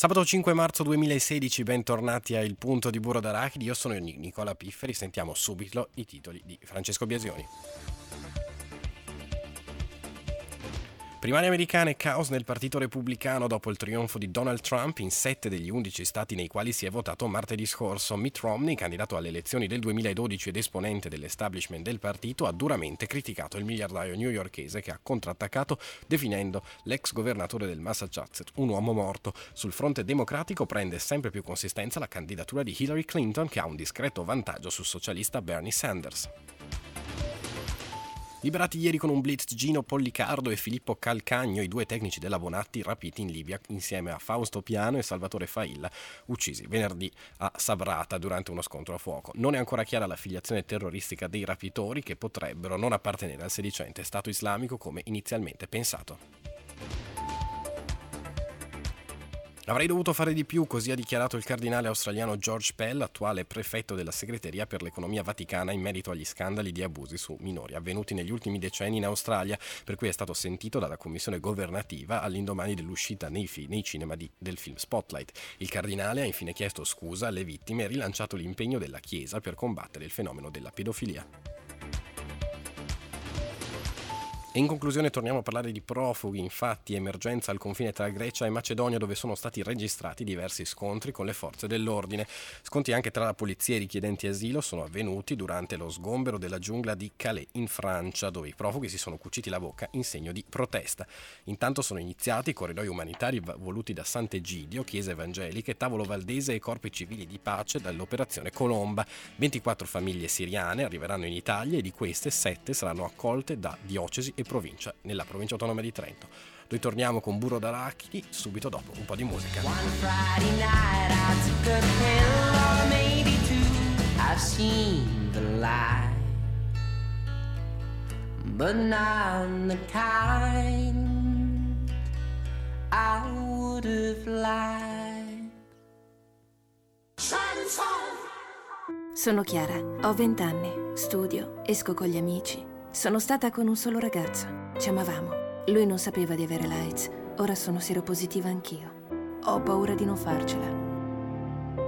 Sabato 5 marzo 2016, bentornati a Il Punto di Burro d'Arachidi, io sono Nicola Pifferi, sentiamo subito i titoli di Francesco Biasioni. Primarie americane, caos nel Partito Repubblicano dopo il trionfo di Donald Trump in sette degli undici stati nei quali si è votato martedì scorso. Mitt Romney, candidato alle elezioni del 2012 ed esponente dell'establishment del partito, ha duramente criticato il miliardario newyorkese che ha contrattaccato definendo l'ex governatore del Massachusetts un uomo morto. Sul fronte democratico prende sempre più consistenza la candidatura di Hillary Clinton che ha un discreto vantaggio sul socialista Bernie Sanders. Liberati ieri con un blitz Gino Pollicardo e Filippo Calcagno, i due tecnici della Bonatti rapiti in Libia insieme a Fausto Piano e Salvatore Failla, uccisi venerdì a Sabrata durante uno scontro a fuoco. Non è ancora chiara l'affiliazione terroristica dei rapitori che potrebbero non appartenere al sedicente Stato islamico come inizialmente pensato. Avrei dovuto fare di più, così ha dichiarato il cardinale australiano George Pell, attuale prefetto della segreteria per l'economia vaticana in merito agli scandali di abusi su minori avvenuti negli ultimi decenni in Australia, per cui è stato sentito dalla commissione governativa all'indomani dell'uscita nei, fi- nei cinema di- del film Spotlight. Il cardinale ha infine chiesto scusa alle vittime e rilanciato l'impegno della Chiesa per combattere il fenomeno della pedofilia. E in conclusione torniamo a parlare di profughi, infatti emergenza al confine tra Grecia e Macedonia dove sono stati registrati diversi scontri con le forze dell'ordine. Scontri anche tra la polizia e i richiedenti asilo sono avvenuti durante lo sgombero della giungla di Calais in Francia dove i profughi si sono cuciti la bocca in segno di protesta. Intanto sono iniziati i corridoi umanitari voluti da Sant'Egidio, chiese evangeliche, tavolo valdese e corpi civili di pace dall'operazione Colomba. 24 famiglie siriane arriveranno in Italia e di queste 7 saranno accolte da diocesi e provincia, nella provincia autonoma di Trento. Noi torniamo con Burro d'Arachidi subito dopo un po' di musica. But not the kind I would have liked. Sono Chiara, ho vent'anni, studio, esco con gli amici sono stata con un solo ragazzo. Ci amavamo. Lui non sapeva di avere l'AIDS. Ora sono seropositiva anch'io. Ho paura di non farcela.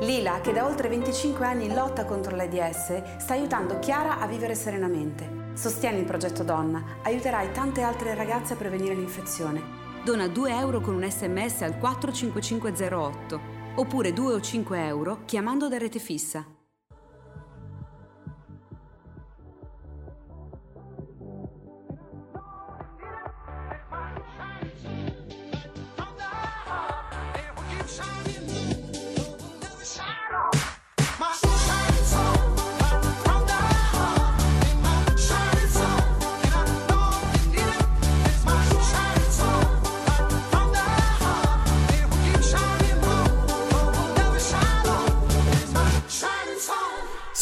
Lila, che da oltre 25 anni lotta contro l'AIDS, sta aiutando Chiara a vivere serenamente. Sostieni il progetto Donna, aiuterai tante altre ragazze a prevenire l'infezione. Dona 2 euro con un sms al 45508 oppure 2 o 5 euro chiamando da rete fissa.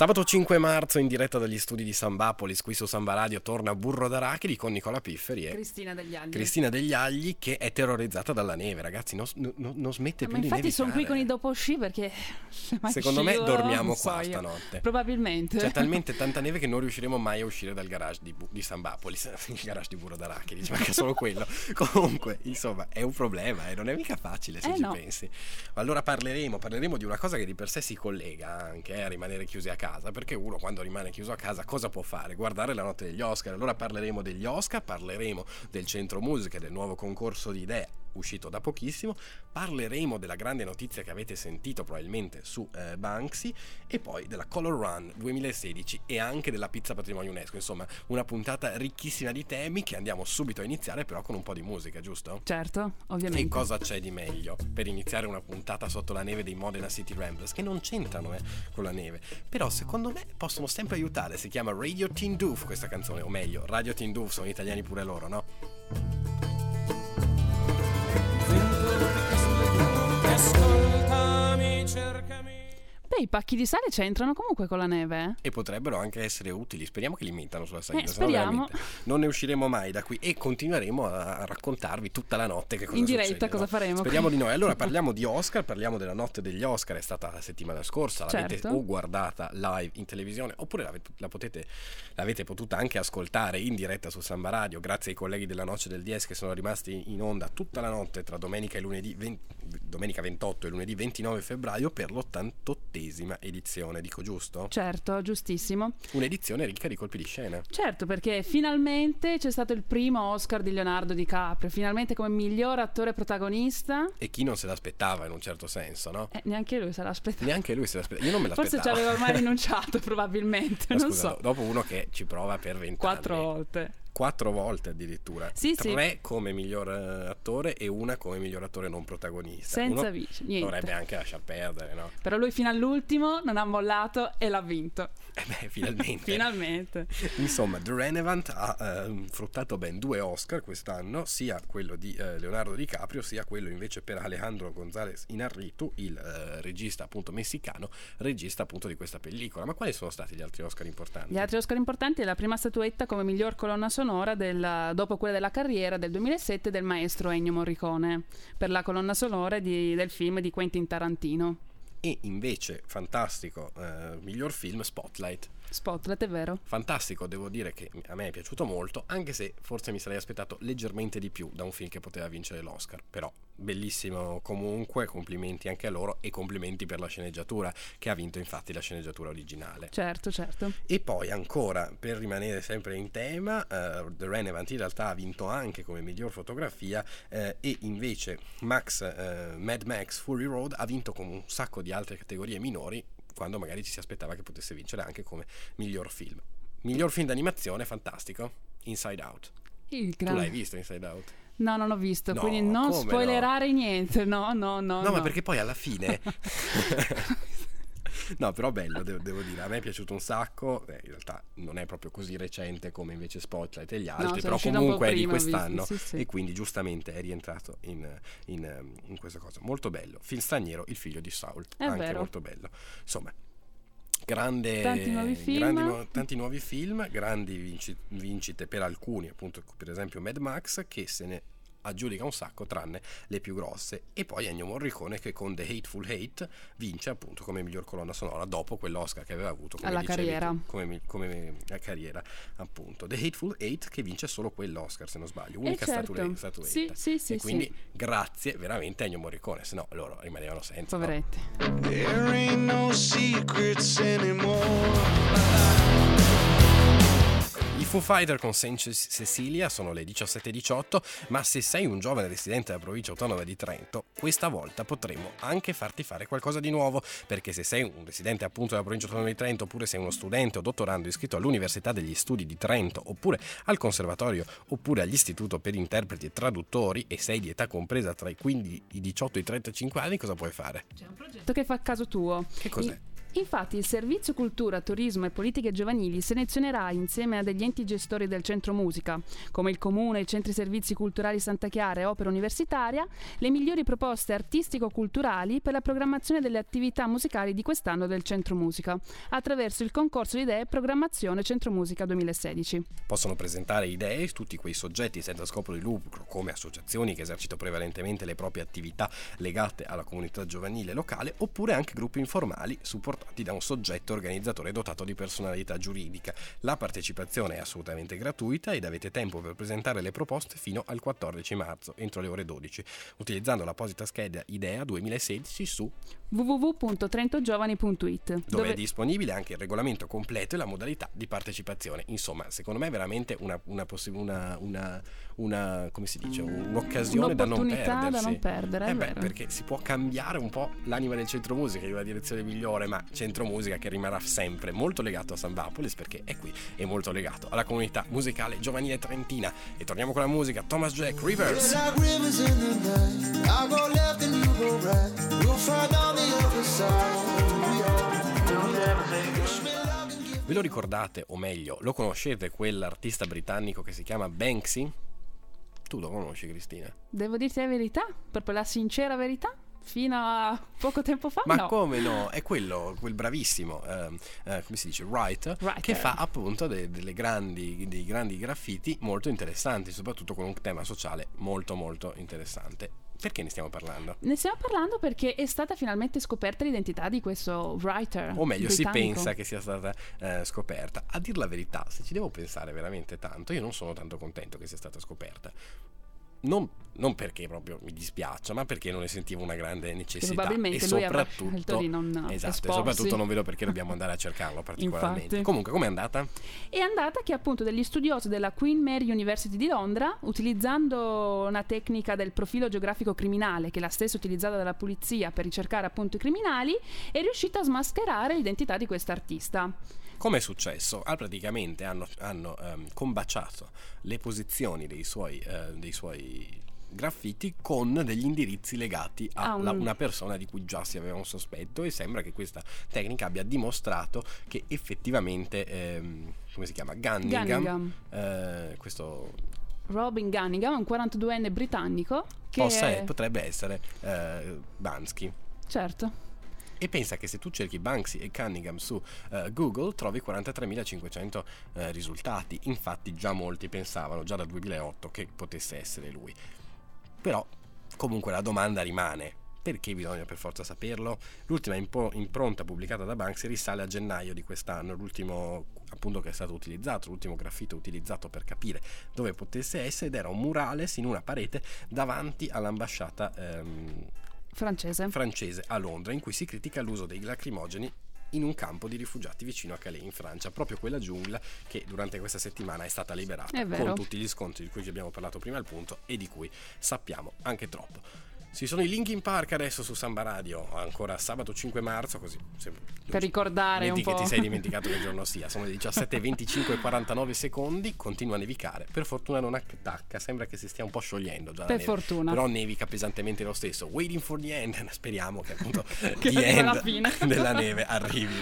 Sabato 5 marzo in diretta dagli studi di Sambapolis, qui su Samba Radio, torna Burro d'Arachidi con Nicola Pifferi e Cristina degli Agli. Cristina degli Agli che è terrorizzata dalla neve, ragazzi, non, non, non smette Ma più di nevicare. infatti sono qui con i dopo sci perché Secondo me dormiamo so qua io. stanotte. Probabilmente. C'è talmente tanta neve che non riusciremo mai a uscire dal garage di, Bu- di Sambapolis, il garage di Burro d'Arachidi, ci manca solo quello. Comunque, insomma, è un problema e non è mica facile se Eh, ci no. pensi. Allora parleremo, parleremo di una cosa che di per sé si collega anche eh, a rimanere chiusi a casa, perché uno quando rimane chiuso a casa cosa può fare? Guardare la notte degli Oscar. Allora parleremo degli Oscar, parleremo del centro musica, del nuovo concorso di idee uscito da pochissimo, parleremo della grande notizia che avete sentito probabilmente su eh, Banksy e poi della Color Run 2016 e anche della Pizza Patrimonio UNESCO, insomma una puntata ricchissima di temi che andiamo subito a iniziare però con un po' di musica, giusto? Certo, ovviamente. E cosa c'è di meglio per iniziare una puntata sotto la neve dei Modena City Ramblers che non c'entrano eh, con la neve, però secondo me possono sempre aiutare, si chiama Radio Teen Doof questa canzone, o meglio Radio Teen Doof, sono italiani pure loro, no? I pacchi di sale c'entrano comunque con la neve. eh? E potrebbero anche essere utili. Speriamo che li mettano sulla salita. Eh, speriamo. non ne usciremo mai da qui e continueremo a, raccontarvi tutta la notte che cosa In diretta succede, cosa no? faremo. Speriamo di noi. Allora parliamo di Oscar, parliamo della notte degli Oscar, è stata la settimana scorsa, l'avete Certo. o guardata live in televisione oppure l'avete, la potete, l'avete potuta anche ascoltare in diretta su Samba Radio grazie ai colleghi della Noce del DS che sono rimasti in onda tutta la notte tra domenica e lunedì 20 domenica 28 e lunedì 29 febbraio per l'88esima edizione, dico giusto? Certo, giustissimo. Un'edizione ricca di colpi di scena. Certo, perché finalmente c'è stato il primo Oscar di Leonardo DiCaprio, finalmente come miglior attore protagonista. E chi non se l'aspettava in un certo senso, no? Eh, neanche lui se l'aspettava. Neanche lui se l'aspettava. Io non me Forse l'aspettavo. ci aveva ormai rinunciato, probabilmente. Ma non scusa, so. dopo uno che ci prova per 20 Quattro volte. Quattro volte addirittura. Sì, sì. Tre come miglior eh, attore e una come miglior attore non protagonista. Senza Uno vice, niente. Dovrebbe anche lasciar perdere, no? Però lui fino all'ultimo non ha mollato e l'ha vinto. Eh beh, finalmente. Finalmente. Insomma, The Renevant ha ehm, fruttato ben due Oscar quest'anno, sia quello di eh, Leonardo DiCaprio, sia quello invece per Alejandro González Inarritu, il eh, regista appunto messicano, regista appunto di questa pellicola. Ma quali sono stati gli altri Oscar importanti? Gli altri Oscar importanti è la prima statuetta come miglior colonna sonora del- dopo quella della carriera del 2007 del maestro Ennio Morricone per la colonna sonora di- del film di Quentin Tarantino. E invece, fantastico, eh, miglior film Spotlight. Spotlight, è vero? Fantastico, devo dire che a me è piaciuto molto, anche se forse mi sarei aspettato leggermente di più da un film che poteva vincere l'Oscar. Però bellissimo comunque, complimenti anche a loro e complimenti per la sceneggiatura, che ha vinto infatti la sceneggiatura originale. Certo, certo. E poi ancora, per rimanere sempre in tema, eh, The Renevant in realtà ha vinto anche come miglior fotografia eh, e invece Max, eh, Mad Max Fury Road ha vinto con un sacco di altre categorie minori quando magari ci si aspettava che potesse vincere anche come miglior film. Miglior film d'animazione, fantastico, Inside Out. Il Tu gran- l'hai visto Inside Out? No, non ho visto, No, quindi non spoilerare niente. No, no, no. No, ma perché poi alla fine... No, però bello, devo, devo dire, a me è piaciuto un sacco, eh, in realtà non è proprio così recente come invece Spotlight e gli altri, sono però comunque è di visto, quest'anno sì, sì. e quindi giustamente è rientrato in, in, in questa cosa. Molto bello. Film straniero, il figlio di Saul, È anche vero. molto bello. Insomma, grande, Tanti nuovi film. grandi tanti nuovi film, grandi vinci- vincite per alcuni, appunto per esempio Mad Max che se ne aggiudica un sacco tranne le più grosse e poi Ennio Morricone che con The Hateful Hate vince appunto come miglior colonna sonora dopo quell'Oscar che aveva avuto come Alla dicevi carriera. tu, come, come la carriera appunto The Hateful Eight che vince solo quell'Oscar se non sbaglio unica certo. statue- statuetta Sì, sì, sì, e quindi sì. grazie veramente a Ennio Morricone se no loro rimanevano senza no? Poveretti. There ain't no secrets anymore. I Foo Fighter con Saint Cecilia sono le 17.18, ma se sei un giovane residente della provincia autonoma di Trento, questa volta potremo anche farti fare qualcosa di nuovo, perché se sei un residente appunto della provincia autonoma di Trento, oppure sei uno studente o dottorando iscritto all'Università degli Studi di Trento, oppure al Conservatorio, oppure all'Istituto per Interpreti e Traduttori, e sei di età compresa tra i 15, i 18 e i 35 anni, cosa puoi fare? C'è un progetto che fa caso tuo. Che cos'è? In- Infatti il Servizio Cultura, Turismo e Politiche Giovanili selezionerà insieme a degli enti gestori del Centro Musica, come il Comune, i Centri Servizi Culturali Santa Chiara e Opera Universitaria, le migliori proposte artistico-culturali per la programmazione delle attività musicali di quest'anno del Centro Musica, attraverso il concorso di idee Programmazione Centro Musica 2016. Possono presentare idee tutti quei soggetti senza scopo di lucro, come associazioni che esercitano prevalentemente le proprie attività legate alla comunità giovanile locale, oppure anche gruppi informali supportati da un soggetto organizzatore dotato di personalità giuridica. La partecipazione è assolutamente gratuita ed avete tempo per presentare le proposte fino al 14 marzo, entro le ore 12, utilizzando l'apposita scheda IDEA 2016 su www.trentogiovani.it dove, è disponibile anche il regolamento completo e la modalità di partecipazione. Insomma, secondo me è veramente una, una, possi- una, una, una- come si dice, un'occasione da non Un'opportunità da perdersi. non perdere, Eh beh, perché si può cambiare un po' l'anima del centro musica in una direzione migliore, ma centro musica che rimarrà sempre molto legato a San Vapolis perché è qui e molto legato alla comunità musicale giovanile trentina. E torniamo con la musica, Thomas Jack Rivers. Like Ve lo ricordate, o meglio, lo conoscete quell'artista britannico che si chiama Banksy? Tu lo conosci, Cristina? Devo dirti la verità, proprio la sincera verità? fino a poco tempo fa Ma no. come no? È quello, quel bravissimo, ehm, eh, come si dice, Writer. che fa appunto de- delle grandi, dei grandi graffiti molto interessanti, soprattutto con un tema sociale molto molto interessante. Perché ne stiamo parlando? Ne stiamo parlando perché è stata finalmente scoperta l'identità di questo writer. O meglio, si britannico. pensa che sia stata eh, scoperta. A dir la verità, se ci devo pensare veramente tanto, io non sono tanto contento che sia stata scoperta. Non, non perché proprio mi dispiaccia, ma perché non ne sentivo una grande necessità. probabilmente e lui soprattutto, di non esatto, e esporsi. soprattutto non vedo perché dobbiamo andare a cercarlo particolarmente. Infatti. Comunque, com'è andata? È andata che appunto degli studiosi della Queen Mary University di Londra, utilizzando una tecnica del profilo geografico criminale, che è la stessa utilizzata dalla polizia per ricercare appunto i criminali, è riuscita a smascherare l'identità di quest'artista. Come è successo? Ah, praticamente hanno, hanno ehm, combaciato le posizioni dei suoi, eh, dei suoi graffiti con degli indirizzi legati a Ah, un- la- una persona di cui già si aveva un sospetto e sembra che questa tecnica abbia dimostrato che effettivamente, ehm, come si chiama? Gunningham, Gunningham. eh, questo Robin Gunningham, un 42enne britannico che possa- è... potrebbe essere eh, Bansky. Certo. E pensa che se tu cerchi Banksy e Cunningham su eh, Google trovi 43.500 eh, risultati. Infatti già molti pensavano, già dal 2008, che potesse essere lui. Però comunque la domanda rimane. Perché bisogna per forza saperlo? L'ultima impronta pubblicata da Banksy risale a gennaio di quest'anno, l'ultimo appunto che è stato utilizzato, l'ultimo graffito utilizzato per capire dove potesse essere ed era un murales in una parete davanti all'ambasciata ehm, Francese. francese a Londra in cui si critica l'uso dei lacrimogeni in un campo di rifugiati vicino a Calais in Francia, proprio quella giungla che durante questa settimana è stata liberata È con tutti gli scontri di cui abbiamo parlato prima al punto e di cui sappiamo anche troppo. Ci sono i Linkin Park adesso su Samba Radio, ancora sabato 5 marzo, così Per ricordare un che po'. ti sei dimenticato che giorno sia. Sono le 17:25 e 49 secondi, continua a nevicare. Per fortuna non attacca, sembra che si stia un po' sciogliendo già Per fortuna. Però nevica pesantemente lo stesso. Waiting for the end, speriamo che appunto Che the end fine. della neve arrivi.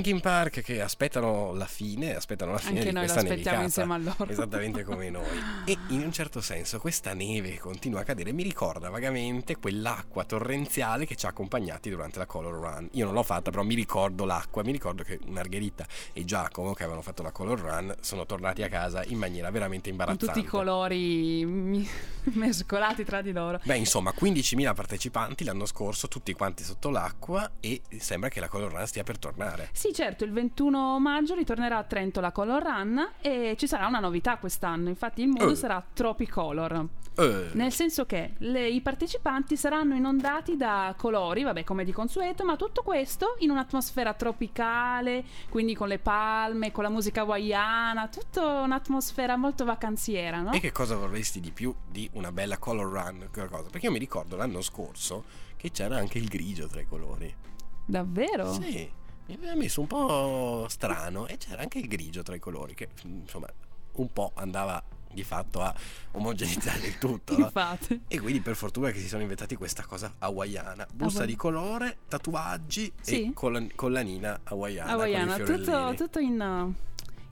Linkin Park che aspettano la fine, aspettano la fine Anche di noi questa nevicata. insieme a loro. Esattamente come noi. E in un certo senso questa neve che continua a cadere mi ricorda vagamente quell'acqua torrenziale che ci ha accompagnati durante la Color Run. Io non l'ho fatta, però mi ricordo l'acqua, mi ricordo che Margherita e Giacomo che avevano fatto la Color Run sono tornati a casa in maniera veramente Con imbarazzante. tutti i colori mescolati tra di loro. Beh, insomma, 15.000 partecipanti l'anno scorso, tutti quanti sotto l'acqua e sembra che la Color Run stia per tornare. Sì, certo, il 21 maggio ritornerà a Trento la Color Run e ci sarà una novità quest'anno. Infatti il modo Eh. sarà Tropicolor. Eh, Nel senso che le- i partecipanti saranno inondati da colori, vabbè, come di consueto, ma tutto questo in un'atmosfera tropicale, quindi con le palme, con la musica hawaiana, tutta un'atmosfera molto vacanziera, no? E che cosa vorresti di più di una bella color run? Perché io mi ricordo l'anno scorso che c'era anche il grigio tra i colori. Davvero? Sì, mi aveva messo un po' strano e c'era anche il grigio tra i colori che insomma un po' andava di fatto a omogenizzare il tutto. no? E quindi per fortuna che si sono inventati questa cosa hawaiana, busta Hawaii- di colore, tatuaggi Sì. e collan- collanina hawaiana. Hawaiana, tutto, tutto in, uh,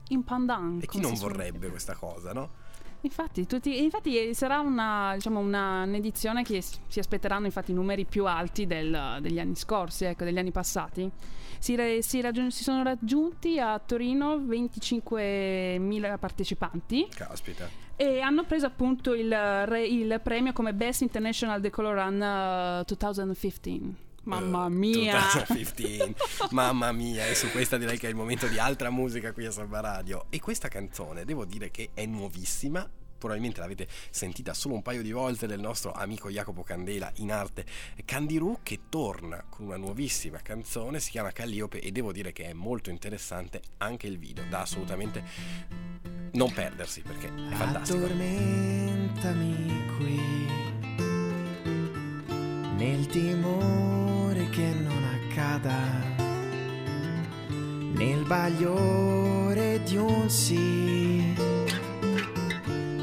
in pandan. E chi non vorrebbe questa cosa, no? Infatti, tutti- infatti sarà una, diciamo, una- un'edizione che si aspetteranno infatti numeri più alti del- degli anni scorsi, ecco, degli anni passati. Si, re- si raggiun- si sono raggiunti a Torino 25.000 partecipanti Caspita. e hanno preso appunto il, il premio come Best International Decolor Run uh, 2015. Mamma Eh, mia! 2015. Mamma mia, e su questa direi che è il momento di altra musica qui a Salva Radio. E questa canzone, devo dire che è nuovissima. Probabilmente l'avete sentita solo un paio di volte del nostro amico Jacopo Candela in arte Candirù che torna con una nuovissima canzone, si chiama Calliope e devo dire che è molto interessante anche il video, da assolutamente non perdersi perché è fantastico. Addormentami qui nel timore che non accada nel bagliore di un sì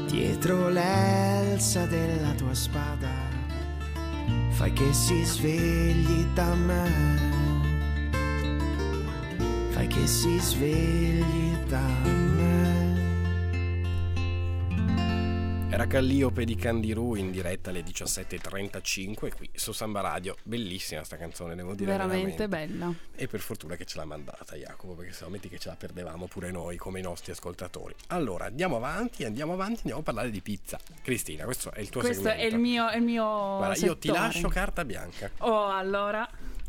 dietro l'elsa della tua spada, fai che si svegli da me. Fai che si svegli da me. Era Calliope di Candirù in diretta alle 17.35 qui su Samba Radio. Bellissima sta canzone, devo dire. Veramente bella. E per fortuna che ce l'ha mandata Jacopo, perché se no metti che ce la perdevamo pure noi come i nostri ascoltatori. Allora, andiamo avanti, andiamo avanti, andiamo a parlare di pizza. Cristina, questo è il tuo Questo segmento. è il mio, è il mio Guarda, io ti settore. lascio carta bianca. Oh, allora,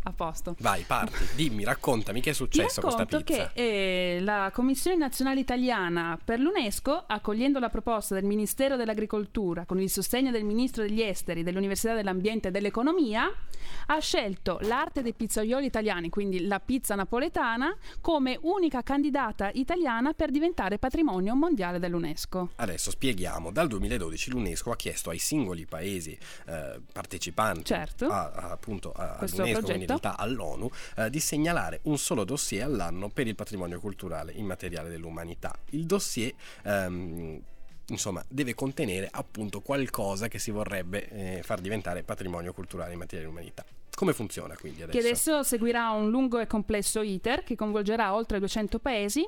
a posto. Vai, parti, dimmi, raccontami che è successo con sta racconto pizza. che eh, la Commissione Nazionale Italiana per l'UNESCO, accogliendo la proposta del Ministero dell'Agricoltura con il sostegno del Ministro degli Esteri, dell'Università dell'Ambiente e dell'Economia, ha scelto l'arte dei pizzaioli italiani, quindi la pizza napoletana, come unica candidata italiana per diventare patrimonio mondiale dell'UNESCO. Adesso spieghiamo, dal 2012 l'UNESCO ha chiesto ai singoli paesi eh, partecipanti Certo. a, a- appunto a- all'UNESCO, quindi in realtà all'ONU, eh, di segnalare un solo dossier all'anno per il patrimonio culturale immateriale dell'umanità. Il dossier ehm, insomma deve contenere appunto qualcosa che si vorrebbe eh, far diventare patrimonio culturale immateriale dell'umanità. Come funziona quindi adesso? Che adesso seguirà un lungo e complesso iter che coinvolgerà oltre 200 paesi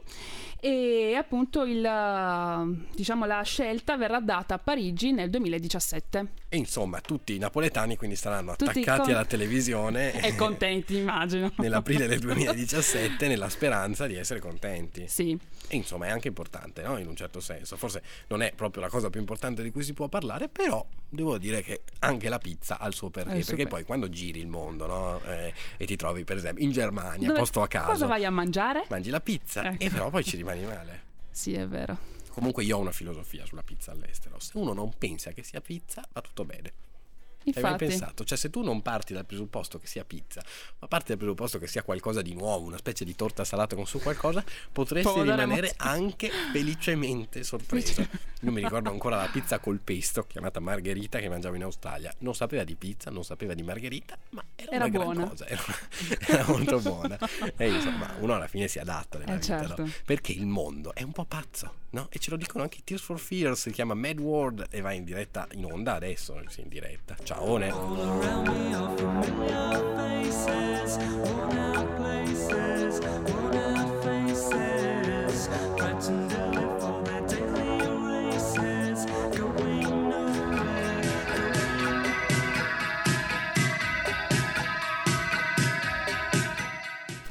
e appunto il, diciamo, la scelta verrà data a Parigi nel 2017. E insomma tutti i napoletani quindi saranno Tutti attaccati con- alla televisione E contenti, immagino. nell'aprile del 2017 nella speranza di essere contenti. Sì, E insomma è anche importante, no? In un certo senso. Forse non è proprio la cosa più importante di cui si può parlare, però devo dire che anche la pizza ha il suo perché. Il suo perché perché. poi quando giri il mondo, no? Eh, e ti trovi per esempio in Germania, Dove- posto a caso, Cosa vai a mangiare? mangi la pizza Ecco. e però poi ci rimani male. Sì, è vero. Comunque io ho una filosofia sulla pizza all'estero. Se uno non pensa che sia pizza, va tutto bene. Hai mai Infatti, pensato? Cioè, se tu non parti dal presupposto che sia pizza, ma parti dal presupposto che sia qualcosa di nuovo, una specie di torta salata con su qualcosa, potresti dare rimanere anche felicemente sorpreso. Io mi ricordo ancora la pizza col pesto, chiamata margherita, che mangiavo in Australia. Non sapeva di pizza, non sapeva di margherita, ma era, Era una gran buona. cosa, era, era molto buona. E insomma, uno alla fine si adatta nella Eh, vita, certo. no? Perché il mondo è un po' pazzo, no? E ce lo dicono anche i Tears for Fears, si chiama Mad World e va in diretta in onda adesso, in diretta. Ciao!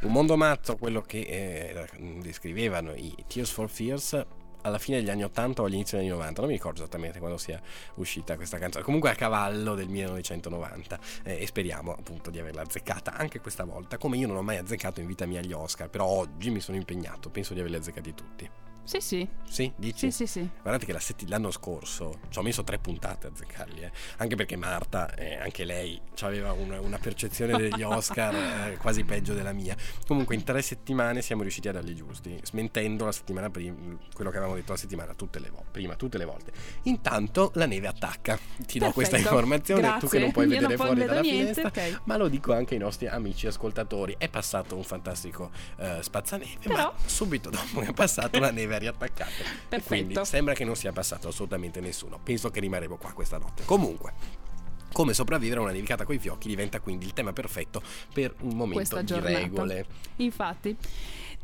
Un mondo matto, quello che eh, descrivevano i Tears for Fears alla fine degli anni 80 o all'inizio degli anni 90, non mi ricordo esattamente quando sia uscita questa canzone, comunque a cavallo del 1990 eh, e speriamo appunto di averla azzeccata anche questa volta, come io non ho mai azzeccato in vita mia gli Oscar, però oggi mi sono impegnato, penso di averli azzeccati tutti. Sì, sì, Sì, dici? sì, sì, sì. Guardate che la setti- l'anno scorso ci ho messo tre puntate a azzeccarli, eh. anche perché Marta, eh, anche lei, aveva una, una percezione degli Oscar eh, quasi peggio della mia. Comunque in tre settimane siamo riusciti a darli giusti, smentendo la settimana prima, quello che avevamo detto la settimana tutte le vo- prima, tutte le volte. Intanto la neve attacca, ti do questa Perfetto. informazione, tu che Grazie. non puoi Io vedere non fuori dalla niente, finestra, ok. ma lo dico anche ai nostri amici ascoltatori, è passato un fantastico eh, spazzaneve, Però- ma subito dopo che è passato la neve ha riattaccato. E Perfetto. Quindi sembra che non sia passato assolutamente nessuno. Penso che rimarremo qua questa notte. Comunque. Come sopravvivere a una nevicata coi fiocchi diventa quindi il tema perfetto per un momento di regole. Infatti.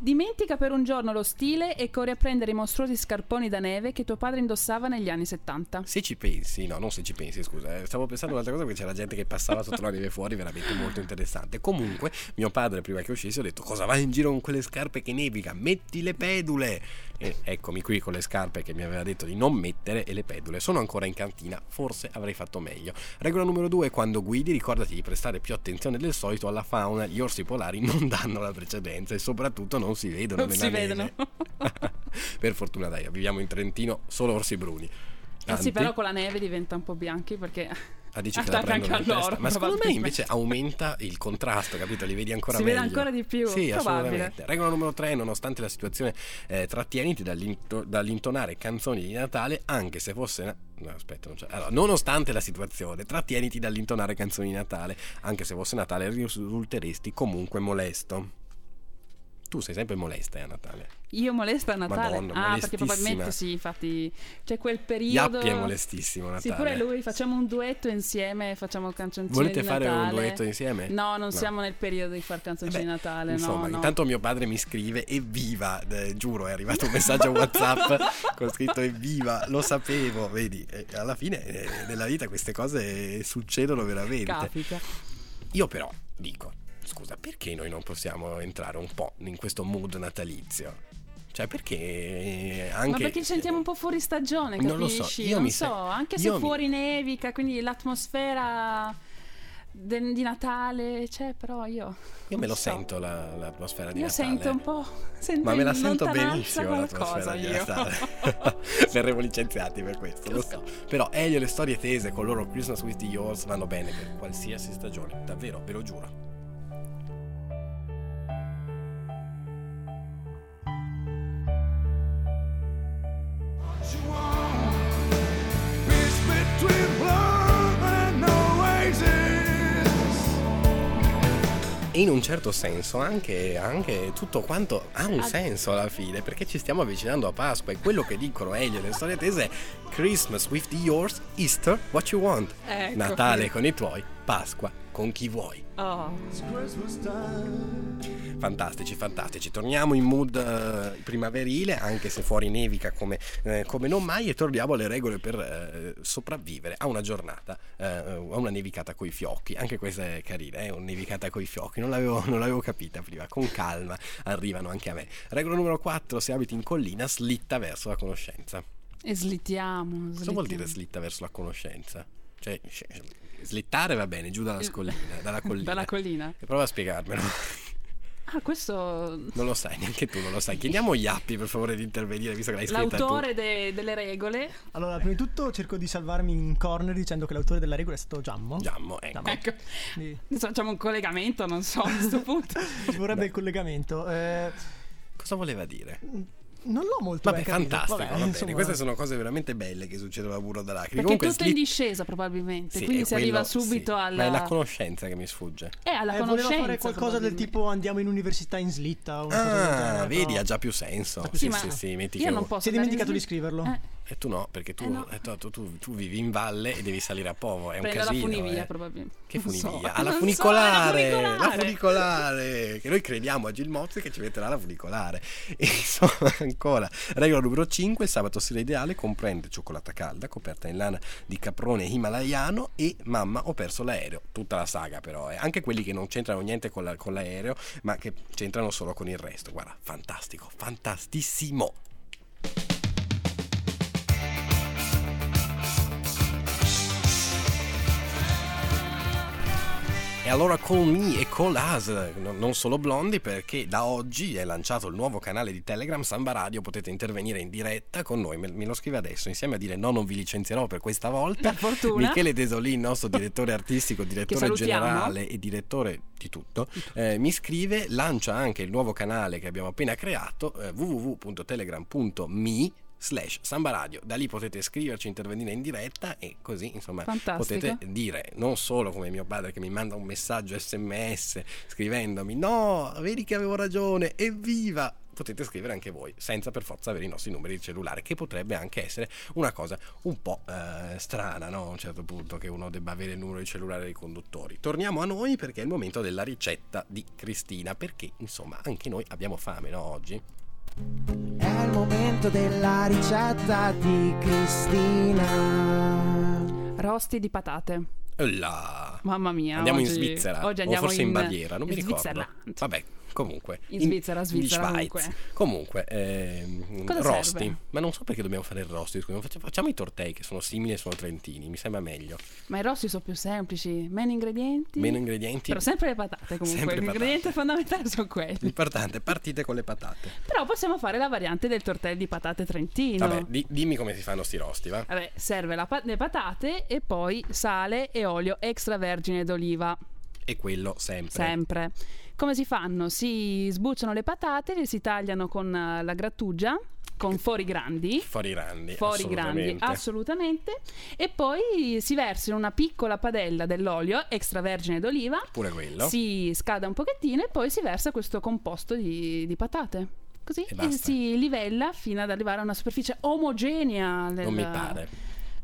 Dimentica per un giorno lo stile e corri a prendere i mostruosi scarponi da neve che tuo padre indossava negli anni 70. Se ci pensi, no, non se ci pensi, scusa, eh, stavo pensando un'altra cosa perché c'era gente che passava sotto la neve fuori, veramente molto interessante. Comunque, mio padre, prima che uscissi, ho detto: Cosa vai in giro con quelle scarpe che nevica? Metti le pedule! E eccomi qui con le scarpe che mi aveva detto di non mettere e le pedule. Sono ancora in cantina, forse avrei fatto meglio. Regola numero due: quando guidi, ricordati di prestare più attenzione del solito alla fauna. Gli orsi polari non danno la precedenza e soprattutto non si vedono Non si vedono. per fortuna, dai, viviamo in Trentino, solo orsi bruni. Eh sì, Tanti. però con la neve diventa un po' bianchi perché Ah, dici che la prendono in loro. Ma secondo me invece aumenta il contrasto, capito? Li vedi ancora Si meglio. vede ancora di più, Sì, probabile. assolutamente. Regola numero 3, nonostante la situazione eh, trattieniti dall'into- dall'intonare canzoni di Natale, anche se fosse na- No, aspetta, non c'è. Allora, nonostante la situazione, trattieniti dall'intonare canzoni di Natale, anche se fosse Natale risulteresti comunque molesto. Tu sei sempre molesta eh, a Natale. Io molesta a Natale? Madonna, ah, perché probabilmente sì, infatti c'è quel periodo... Iappi è molestissimo a Sì, Natale. pure lui, facciamo un duetto insieme, facciamo canzoncine Volete di fare un duetto insieme? No, non siamo nel periodo di fare Eh canzoncine beh, di Natale, Insomma, no, no. intanto mio padre mi scrive evviva, eh, giuro, è arrivato un messaggio WhatsApp con scritto evviva, lo sapevo, vedi, eh, alla fine eh, nella vita queste cose succedono veramente. Capita. Io però dico, scusa, perché noi non possiamo entrare un po' in questo mood natalizio? Cioè, perché anche... Ma perché ci sentiamo un po' fuori stagione, Non lo capisci? so, io non mi so, se- anche se io mi- fuori nevica, quindi l'atmosfera de- di Natale c'è, però io... Io me lo so. sento la- l'atmosfera di Io Natale. sento un po'... Sento Ma me la sento benissimo l'atmosfera qualcosa di io. Natale. Verremo licenziati per questo, lo so. Però Elio e le storie tese con loro Christmas with the Yours vanno bene per qualsiasi stagione, davvero, ve lo giuro. In un certo senso anche, anche tutto quanto ha un senso alla fine, perché ci stiamo avvicinando a Pasqua e quello che dicono Elio e le storie tese è Christmas with the yours, Easter, what you want. Ecco. Natale con i tuoi, Pasqua con chi vuoi. Oh. Fantastici, fantastici. Torniamo in mood eh, primaverile, anche se fuori nevica come, eh, come non mai, e torniamo alle regole per eh, sopravvivere a una giornata, eh, a una nevicata coi fiocchi. Anche questa è carina, è una nevicata coi fiocchi, non l'avevo, non l'avevo capita prima. Con calma arrivano anche a me. Regola numero 4, se abiti in collina, slitta verso la conoscenza. E slittiamo. Cosa vuol dire slitta verso la conoscenza? Cioè, sc- slittare va bene, giù dalla scollina, dalla collina. Dalla collina. E prova a spiegarmelo. Ah, questo... Non lo sai, neanche tu non lo sai. Chiediamo agli appi per favore di intervenire, visto che l'hai scritta L'autore de- delle regole. Allora, prima di tutto cerco di salvarmi in corner dicendo che l'autore della regola è stato Giammo. Giammo, ecco. Giammo. Ecco. Quindi Adesso facciamo un collegamento, non so, a questo punto. Ci vorrebbe il collegamento. Eh, Cosa voleva dire? Non l'ho molto Vabbè, fantastico, Vabbè, va insomma, Queste sono cose veramente belle che succedono a Burro da Lacrime. Perché Comunque, tutto è in sli- discesa probabilmente, sì, quindi si arriva quello- subito sì. alla... Ma è la conoscenza che mi sfugge. Eh, alla eh, conoscenza. fare qualcosa del tipo andiamo in università in slitta o una cosa del Ah, genere, vedi, però- ha già più senso. Sì, Sì, sì, sì, metti io che non posso Si è dimenticato di sli- scriverlo. Eh, E tu no, perché tu, Eh, no. tu, tu- tu- vivi in valle e devi salire a Povo. È un prendo la casino. funivia eh. probabilmente. Che so. funivia? Ah, la Non so, funicolare, la la funicolare. funicolare. Che noi crediamo a Gil Mozzi che ci metterà la funicolare. E insomma, ancora. Regola numero 5: il sabato sera ideale comprende cioccolata calda coperta in lana di caprone himalayano e mamma ho perso l'aereo. Tutta la saga, però, eh. anche quelli che non c'entrano niente con, la- con l'aereo, ma che c'entrano solo con il resto. Guarda, fantastico, fantastissimo. E allora Call Me e Call Us, no- non solo blondi, perché da oggi è lanciato il nuovo canale di Telegram Samba Radio, potete intervenire in diretta con noi, me, lo scrive adesso, insieme a dire no, non vi licenzierò per questa volta. Per fortuna. Michele Desolì, il nostro direttore artistico, direttore generale e direttore di tutto, eh, mi scrive, lancia anche il nuovo canale che abbiamo appena creato, eh, www.telegram.me slash Samba Radio, da lì potete scriverci, intervenire in diretta e così insomma Fantastico. potete dire non solo come mio padre che mi manda un messaggio sms scrivendomi no, vedi che avevo ragione, evviva! Potete scrivere anche voi, senza per forza avere i nostri numeri di cellulare, che potrebbe anche essere una cosa un po' eh, strana, no? A un certo punto che uno debba avere il numero di cellulare dei conduttori. Torniamo a noi perché è il momento della ricetta di Cristina, perché insomma anche noi abbiamo fame, no? Oggi? È il momento della ricetta di Cristina. Rosti di patate. Là. Mamma mia. Andiamo in oggi- Svizzera Oggi o andiamo forse in, in Baviera, non mi in ricordo. Vabbè, comunque. In Svizzera, Svizzera, Schweiz. comunque. Comunque, Cosa rosti. serve? Ma non so perché dobbiamo fare il rosti, scusa. Facciamo, i tortei che sono simili e sono trentini, mi sembra meglio. Ma i rossi sono più semplici, meno ingredienti. Meno ingredienti. Però sempre le patate comunque. Sempre ingredienti fondamentali sono quelli. L'importante, partite con le patate. Però possiamo fare la variante del tortello di patate trentino. Vabbè, di- dimmi come si fanno sti rosti, va? Vabbè, serve la le patate e poi sale e olio extravergine d'oliva, E quello sempre. sempre. Come si fanno? Si sbucciano le patate, le si tagliano con eh, la grattugia con fori grandi. Fuori grandi. Fori grandi, assolutamente. assolutamente. E poi si versa in una piccola padella dell'olio extravergine d'oliva. Pure quello. Si scada un pochettino e poi si versa questo composto di, di patate. Così E e, si livella fino ad arrivare a una superficie omogenea. del- Non mi pare.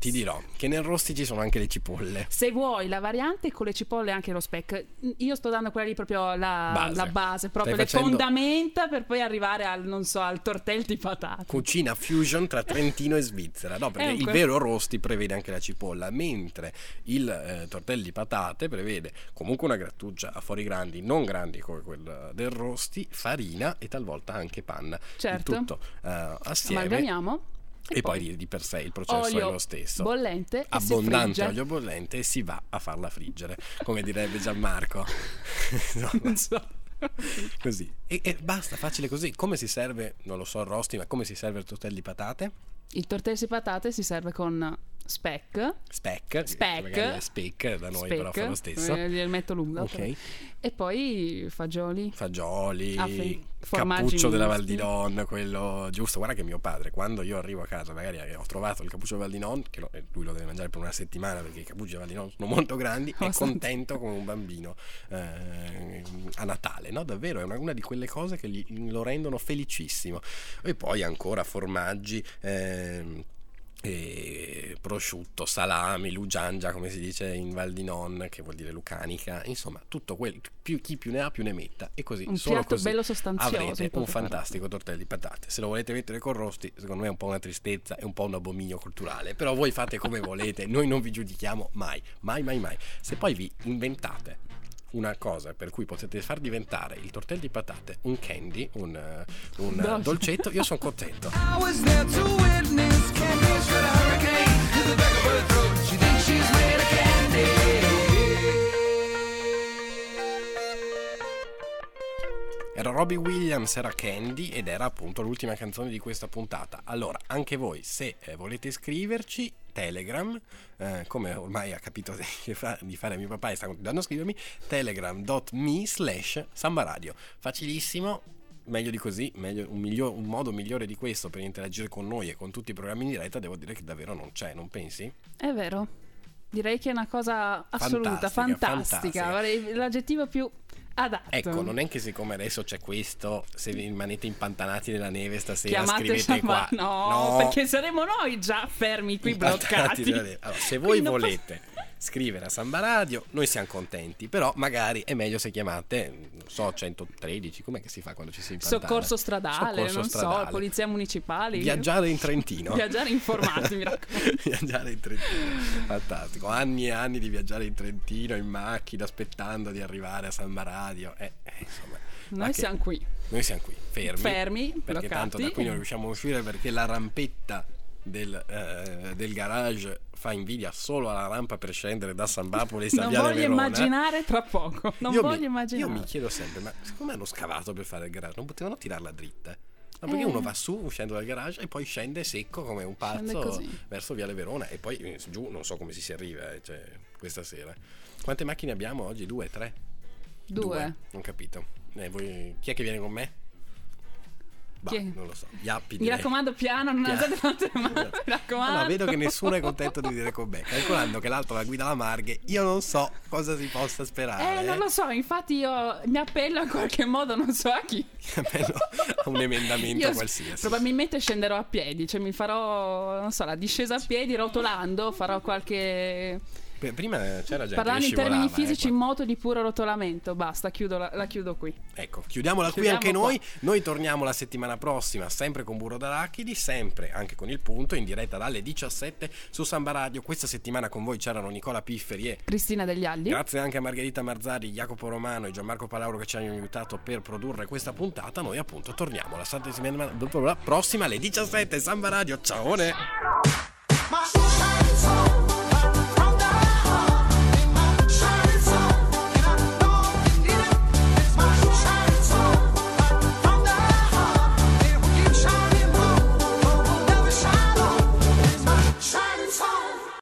Ti dirò che nel rosti ci sono anche le cipolle. Se vuoi la variante con le cipolle e anche lo speck, io sto dando quella lì proprio la Base. la base, proprio Stai le facendo- fondamenta per poi arrivare al, non so, al tortel di patate. Cucina fusion tra Trentino e Svizzera, no? Perché Eh, il vero rosti prevede anche la cipolla, mentre il eh, tortello di patate prevede comunque una grattugia a fori grandi, non grandi come quella del rosti, farina e talvolta anche panna. Certo. Il tutto eh, assieme. Amalgamiamo. E poi di, di per sé il processo è lo stesso. bollente e Abbondante olio bollente e si va a farla friggere, come direbbe Gianmarco. No, Non so. così. E, e basta, facile così. Come si serve, non lo so, rosti, ma come si serve il tortello di patate? Il tortello di patate si serve con Speck. magari è speck da noi però fa lo stesso. eh, metto lunga. Ok. E poi fagioli. Fagioli, Ah, cappuccio della. Val di Non, quello giusto. Guarda che mio padre, quando io arrivo a casa, magari ho trovato il cappuccio della Val di Non, che eh, lui lo deve mangiare per una settimana perché i cappucci della Val di Non sono molto grandi, è Abbastanza. contento come un bambino eh, a Natale, no? Davvero, è una, una di quelle cose che gli- lo rendono felicissimo. E poi ancora formaggi. ehm, e prosciutto, salami, lugiangia, come si dice in Val di Non, che vuol dire lucanica, insomma, tutto quel più, chi più ne ha più ne metta e così Un solo piatto bello sostanzioso, avrete un fantastico tortello di patate. Se lo volete mettere con rosti, secondo me è un po' una tristezza e un po' un abominio culturale, però voi fate come volete, noi non vi giudichiamo mai, mai, mai, mai. Se poi vi inventate una cosa per cui potete far diventare il tortello di patate un candy, un, eh, un eh, Dolce. dolcetto, io sono contento. Robbie Williams, era Candy ed era appunto l'ultima canzone di questa puntata. Allora, anche voi, se eh, volete scriverci, Telegram, eh, come ormai ha capito di fa- di fare mio papà e sta continuando a scrivermi, telegram.me slash sambaradio. Facilissimo, meglio di così, meglio- un, miglior- un modo migliore di questo per interagire con noi e con tutti i programmi in diretta, devo dire che davvero non c'è, non pensi? È vero. Direi che è una cosa assoluta, Fantastica, fantastica. fantastica. L'aggettivo più adatto. Ecco, non è che siccome adesso c'è questo, se vi rimanete impantanati nella neve stasera, Chiamate scrivete Samba- qua. No, perché saremo noi già fermi qui bloccati. Allora, se voi volete scrivere a Samba Radio, noi siamo contenti, però magari è meglio se chiamate, non so, 113, com'è che si fa quando ci si impantana? Soccorso stradale, Soccorso non stradale. so, polizia municipale. Viaggiare in Trentino. Viaggiare informati, mi raccomando. viaggiare in Trentino. Fantastico. Anni e anni di viaggiare in Trentino in macchina aspettando di arrivare a Samba Radio. Eh, eh, insomma, ma Noi che- siamo qui. Noi siamo qui, fermi. Fermi, perché tanto da bloccati. qui non riusciamo a uscire perché la rampetta del, eh, del garage fa invidia solo alla rampa per scendere da San Bapolis a Non Viale voglio Verona. immaginare tra poco. Non io voglio mi, immaginare. Io mi chiedo sempre, ma come hanno scavato per fare il garage? Non potevano tirarla dritta? No, perché Eh. uno va su uscendo dal garage e poi scende secco come un pazzo verso Viale Verona e poi eh, giù non so come si si arriva eh, cioè, questa sera. Quante macchine abbiamo oggi? Due, tre? Due. Non capito. Eh, voi- chi è che viene con me? Bah, non lo so. Iappi Mi raccomando, piano, non alzate tanto le mani. Mi raccomando. Allora, vedo che nessuno è contento di dire con me. Calcolando che l'altro la guida la Marghe, io non so cosa si possa sperare. Eh, non lo so, infatti io mi appello in qualche modo, non so a chi. Appello a un emendamento Io qualsiasi. probabilmente scenderò a piedi, cioè mi farò, non so, la discesa a piedi rotolando, farò qualche... Prima c'era gente Parlando in termini scivolava, fisici eh, in moto di puro rotolamento, basta, chiudo la, la chiudo qui. Ecco, chiudiamola qui Chiudiamo anche qua. noi. Noi torniamo la settimana prossima, sempre con Burro d'Arachidi, sempre anche con il punto, in diretta dalle 17 su Samba Radio. Questa settimana con voi c'erano Nicola Pifferi e Cristina degli Alli. Grazie anche a Margherita Marzari, Jacopo Romano e Gianmarco Palauro che ci hanno aiutato per produrre questa puntata. Noi appunto torniamo la settimana prossima alle 17 Samba Radio. Ciao!